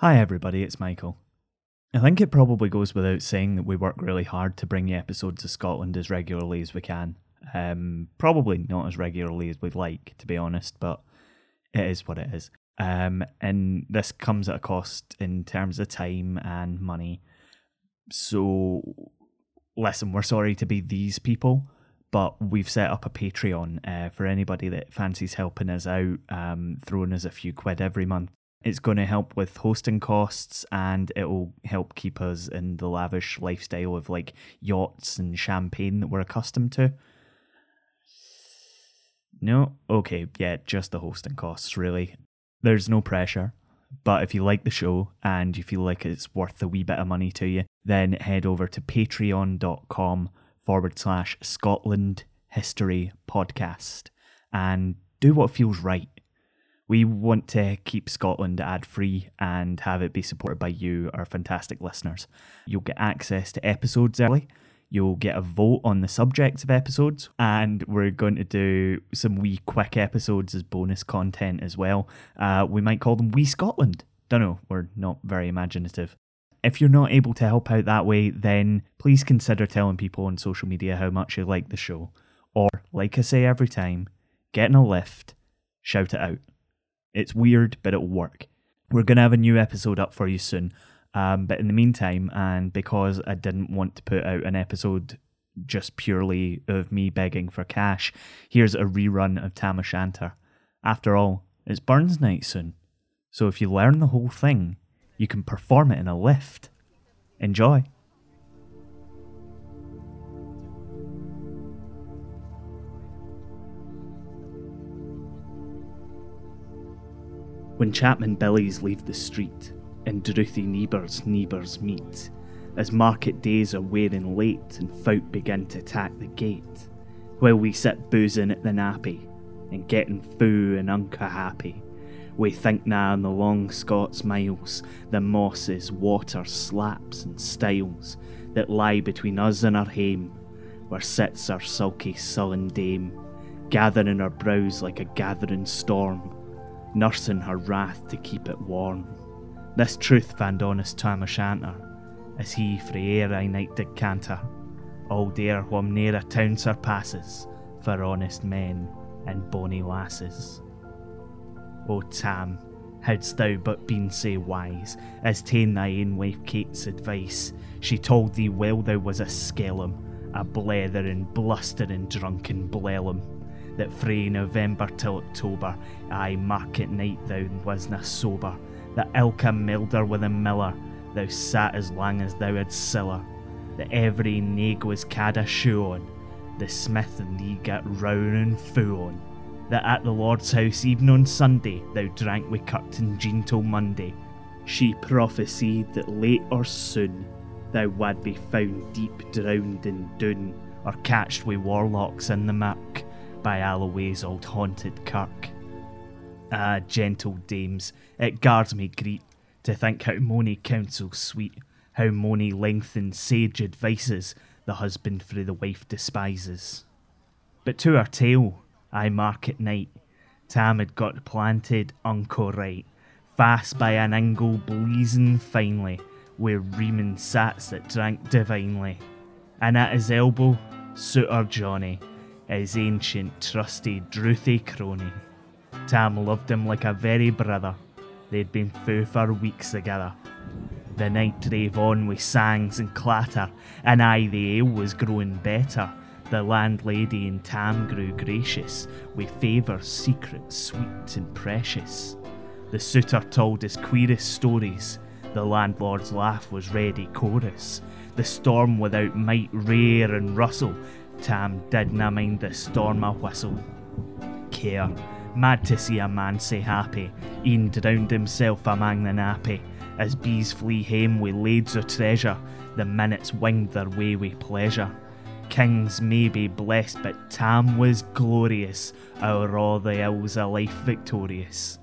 Hi, everybody, it's Michael. I think it probably goes without saying that we work really hard to bring you episodes of Scotland as regularly as we can. Um, probably not as regularly as we'd like, to be honest, but it is what it is. Um, and this comes at a cost in terms of time and money. So, listen, we're sorry to be these people, but we've set up a Patreon uh, for anybody that fancies helping us out, um, throwing us a few quid every month. It's going to help with hosting costs and it'll help keep us in the lavish lifestyle of like yachts and champagne that we're accustomed to. No? Okay, yeah, just the hosting costs, really. There's no pressure. But if you like the show and you feel like it's worth a wee bit of money to you, then head over to patreon.com forward slash Scotland History Podcast and do what feels right. We want to keep Scotland ad free and have it be supported by you, our fantastic listeners. You'll get access to episodes early. You'll get a vote on the subjects of episodes, and we're going to do some wee quick episodes as bonus content as well. Uh, we might call them Wee Scotland. Don't know, we're not very imaginative. If you're not able to help out that way, then please consider telling people on social media how much you like the show. Or, like I say every time, get in a lift, shout it out. It's weird, but it'll work. We're going to have a new episode up for you soon. Um, but in the meantime, and because I didn't want to put out an episode just purely of me begging for cash, here's a rerun of Tam O'Shanter. After all, it's Burns night soon. So if you learn the whole thing, you can perform it in a lift. Enjoy. When Chapman Billies leave the street, and drouthy neighbours neighbours meet, as market days are wearing late and folk begin to tack the gate, while we sit boozing at the nappy, and getting foo and unca happy. We think now on the long Scots miles, the mosses, water, slaps, and stiles that lie between us and our hame, where sits our sulky, sullen dame, gathering her brows like a gathering storm, nursing her wrath to keep it warm. This truth fand honest Tam O'Shanter, as he frae ere I night did canter, oh all dare whom ne'er a town surpasses, for honest men and bonny lasses. O Tam, hadst thou but been sae wise as ta'en thy ain wife Kate's advice, she told thee well thou was a skellum, a bletherin', blusterin', drunken blellum, that frae November till October, aye market night thou wasna sober, that ilka milder with a miller, thou sat as lang as thou had siller, that every naig was cad a shoe on, the smith and thee got rown and foo on, that at the Lord's house even on Sunday thou drank wi' Kirkton Jean till Monday. She prophesied that late or soon thou wad be found deep drowned in Doon, or catched wi' warlocks in the muck by Alloway's old haunted kirk. Ah, gentle dames, it guards me greet to think how mony counsels sweet, how mony lengthened sage advices the husband for the wife despises. But to our tale, I mark at night, Tam had got planted unco right, fast by an angle blazing finely, where Reeman sats that drank divinely, and at his elbow, Souter Johnny, his ancient, trusty, drouthy crony. Tam loved him like a very brother. They'd been fou for weeks together. The night drave on with sangs and clatter, and aye, the ale was growing better. The landlady and Tam grew gracious, with favours secret, sweet, and precious. The Souter told his queerest stories. The landlord's laugh was ready chorus. The storm without might rear and rustle. Tam didna mind the storm a whistle. Care Mad to see a man sae happy, e'en drowned himself amang the nappy. As bees flee hame wi' lades o' treasure, the minutes winged their way wi' pleasure. Kings may be blessed, but Tam was glorious, o'er all the ills o' life victorious.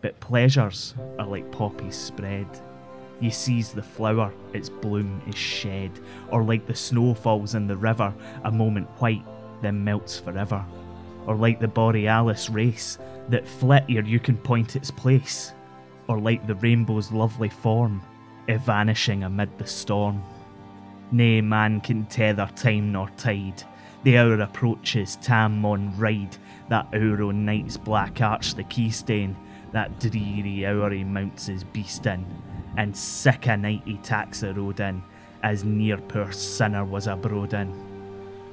But pleasures are like poppies spread. You seize the flower, its bloom is shed, or like the snow falls in the river, a moment white, then melts forever or like the Borealis race, that flit ere you can point its place. or like the rainbow's lovely form, eh, evanishing amid the storm. Nay man can tether time nor tide. The hour approaches, Tam on ride, that hour o' night's black arch the keystane, that dreary hour he mounts his beast in, and sick a night he tacks the road in, as near poor sinner was abroad in.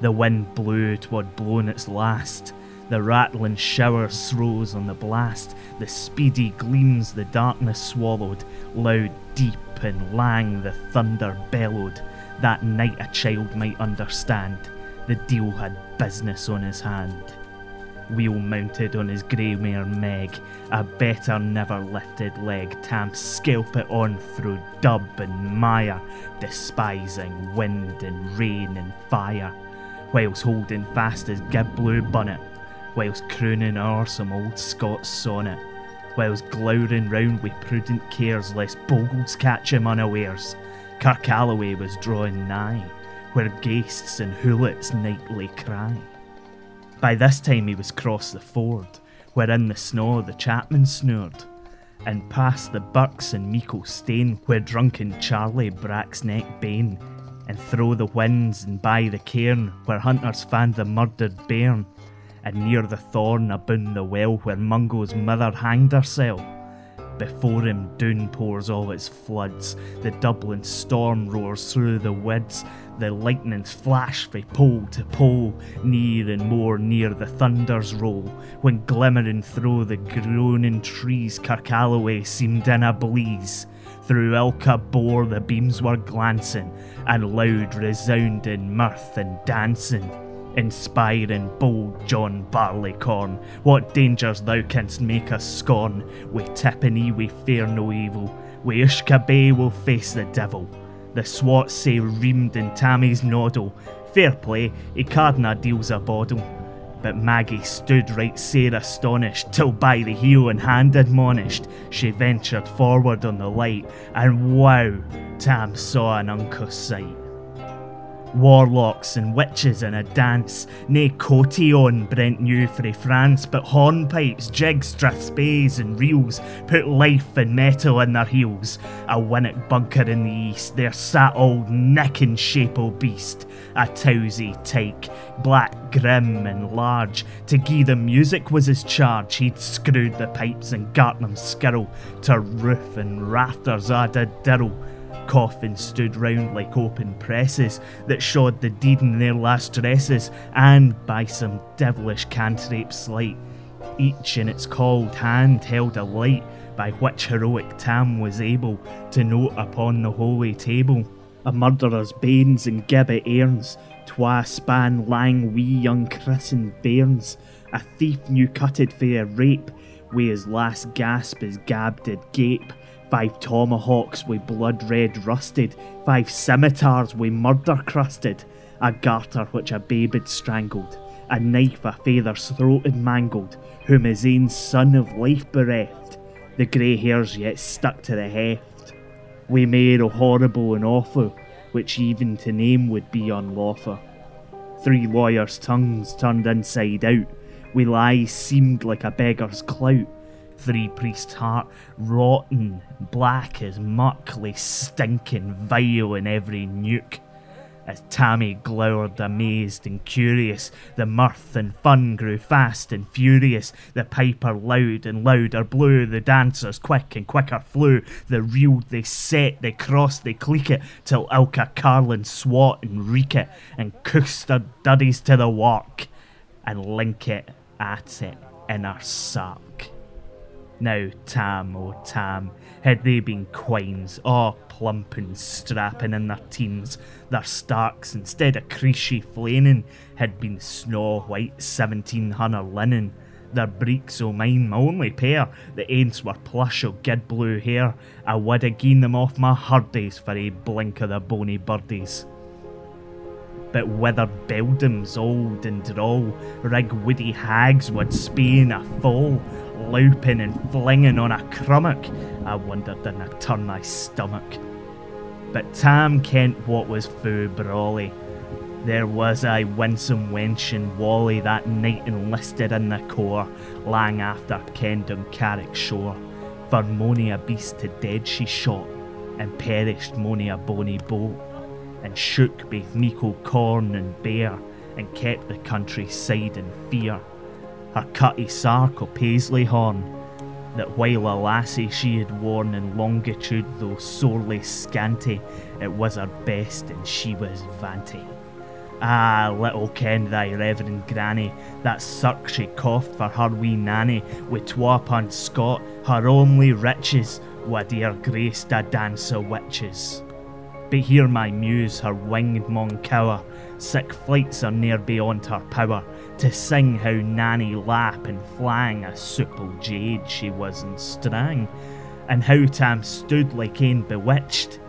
The wind blew twad blown its last, the rattling showers rose on the blast, the speedy gleams the darkness swallowed, loud, deep, and lang the thunder bellowed. That night a child might understand, the deal had business on his hand. Wheel mounted on his grey mare Meg, a better never lifted leg, Tam scalp it on through dub and mire, despising wind and rain and fire, whilst holding fast his gib blue bonnet, whilst crooning o'er some old Scots sonnet, whilst glowering round with prudent cares lest bogles catch him unawares. Kirkalloway was drawing nigh, where ghaists and hoolits nightly cry. By this time he was cross the ford, where in the snow the chapman snored, and past the Burks and Meikle Stane, where drunken Charlie bracks neck bane, and through the winds and by the cairn, where hunters found the murdered bairn, and near the thorn aboon the well, where Mungo's mother hanged hersel. Before him, Doon pours all its floods. The Dublin storm roars through the woods. The lightnings flash frae pole to pole. Near and more near the thunders roll. When glimmering through the groaning trees, Kirkalloway seemed in a blaze. Through Ilka bore the beams were glancing, and loud resounding mirth and dancing inspiring bold John Barleycorn. What dangers thou canst make us scorn. Wi' Tippenny we fear no evil. Wi' usquebae we'll face the devil. The swats say reamed in Tammy's noddle. Fair play, he cardna deals a boddle. But Maggie stood right sair astonished, till by the heel and hand admonished, she ventured forward on the light, and wow, Tam saw an uncouth sight warlocks and witches in a dance. Nae cotillon Brent knew frae France, but hornpipes, jigs, strathspeys, and reels put life and metal in their heels. A winnock bunker in the east, there sat old Nick and shape o' beast, a towsy tyke, black, grim, and large. To gie them music was his charge, he'd screwed the pipes and gart them skirl, to roof and rafters a dirl coffins stood round like open presses that showed the deed in their last dresses, and by some devilish cantrip sleight, each in its cold hand held a light by which heroic Tam was able to note upon the holy table a murderer's banes and gibbet airns, twa span lang wee unchristened bairns, a thief new cutted for a rape, wi' his last gasp his gab did gape, five tomahawks with blood red rusted, five scimitars with murder crusted, a garter which a babe had strangled, a knife a father's throat had mangled, whom his ain son of life bereft, the grey hairs yet stuck to the heft. We made a horrible and awful, which even to name would be unlawful. Three lawyers' tongues turned inside out, we lies seemed like a beggar's clout three priest's heart, rotten, black as muckly, stinking, vile in every nuke. As Tammy glowered, amazed and curious, the mirth and fun grew fast and furious. The piper loud and louder blew, the dancers quick and quicker flew. They reeled, they set, they crossed, they cleek it, till Ilka Carlin swat and reek it, and cooked their duddies to the work, and link it at it in our sark. Now, Tam, oh Tam, had they been quines, all plump and strapping in their teens, their starks, instead of creashy flainin', had been snow white seventeen hunter linen. Their breeks o' mine, my only pair, the aints were plush o' gid blue hair. I would ha' gien them off my hurdies for a blink o' the bony birdies but withered beldams old and droll, rig woody hags would spain a fall, louping and flinging on a crummock. I wondered in a turn my stomach. But Tam kent what was foo brawly. There was a winsome wench in Wally that night enlisted in the corps, lang after Kendon Carrick shore. For mony a beast to dead she shot, and perished mony a bonny boat, and shook baith meikle corn and bear, and kept the countryside in fear. Her cutty sark o' paisley horn, that while a lassie she had worn in longitude, though sorely scanty, it was her best and she was vanity. Ah, little ken thy reverend granny, that cirque she coughed for her wee nanny, wi' twa pun Scott, her only riches, wad dear graced a dance o' witches. But here my muse, her winged maun cower, sick flights are near beyond her power, to sing how Nanny lap and flang a supple jade she was in strang, and how Tam stood like ane bewitched,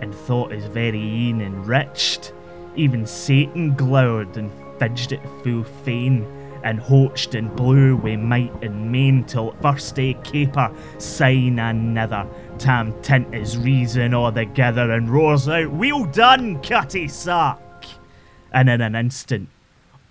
and thought his very een enriched. Even Satan glowered and fidged full fain, and hoached and blew wi' might and main till first a caper, sign another. Tam tint his reason all together and roars out, Well done, Cutty Sark! And in an instant,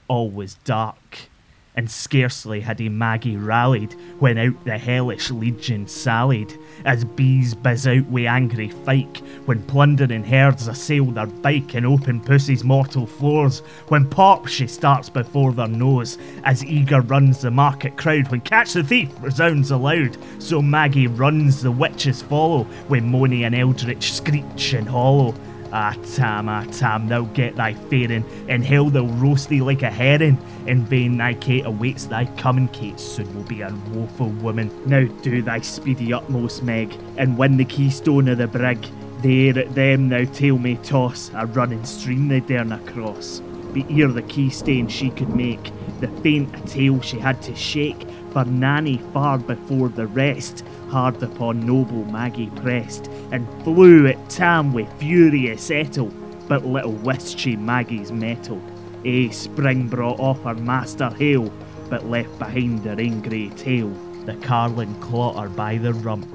all was dark, and scarcely had he Maggie rallied when out the hellish legion sallied, as bees buzz out wi' angry fyke, when plundering herds assail their bike and open pussy's mortal floors, when pop she starts before their nose, as eager runs the market crowd, when catch the thief resounds aloud, so Maggie runs the witches follow, when Mony and Eldritch screech and hollow. Ah, Tam, ah, Tam, thou get thy faring, in hell they'll roast thee like a herring. In vain thy Kate awaits thy coming, Kate soon will be a woeful woman. Now do thy speedy utmost, Meg, and win the keystone of the brig. There at them thou tail may toss, a running stream they darena cross. But ere the key stain she could make, the faint a tail she had to shake, for Nanny far before the rest, hard upon noble Maggie pressed, and flew at Tam with furious ettle, but little wist she Maggie's mettle. A spring brought off her master hail, but left behind her angry tail. The carlin caught her by the rump,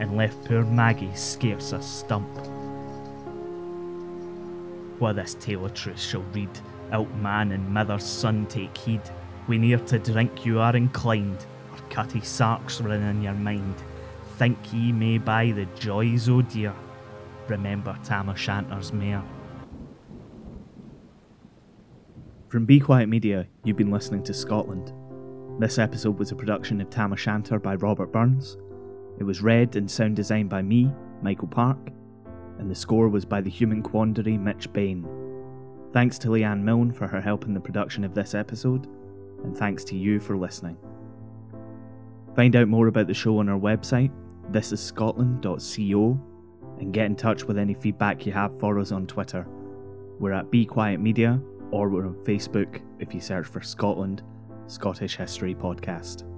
and left poor Maggie scarce a stump. While this tale of truth shall read, out man and mother's son take heed. When to drink you are inclined, or cutty sarks run in your mind. Think ye may buy the joys o' dear. Remember Tam O'Shanter's mare. From Be Quiet Media, you've been listening to Scotland. This episode was a production of Tam O'Shanter by Robert Burns. It was read and sound designed by me, Michael Park, and the score was by the human quandary Mitch Bain. Thanks to Leanne Milne for her help in the production of this episode, and thanks to you for listening. Find out more about the show on our website, thisisscotland.co, and get in touch with any feedback you have for us on Twitter. We're at Be Quiet Media, or we're on Facebook if you search for Scotland Scottish History Podcast.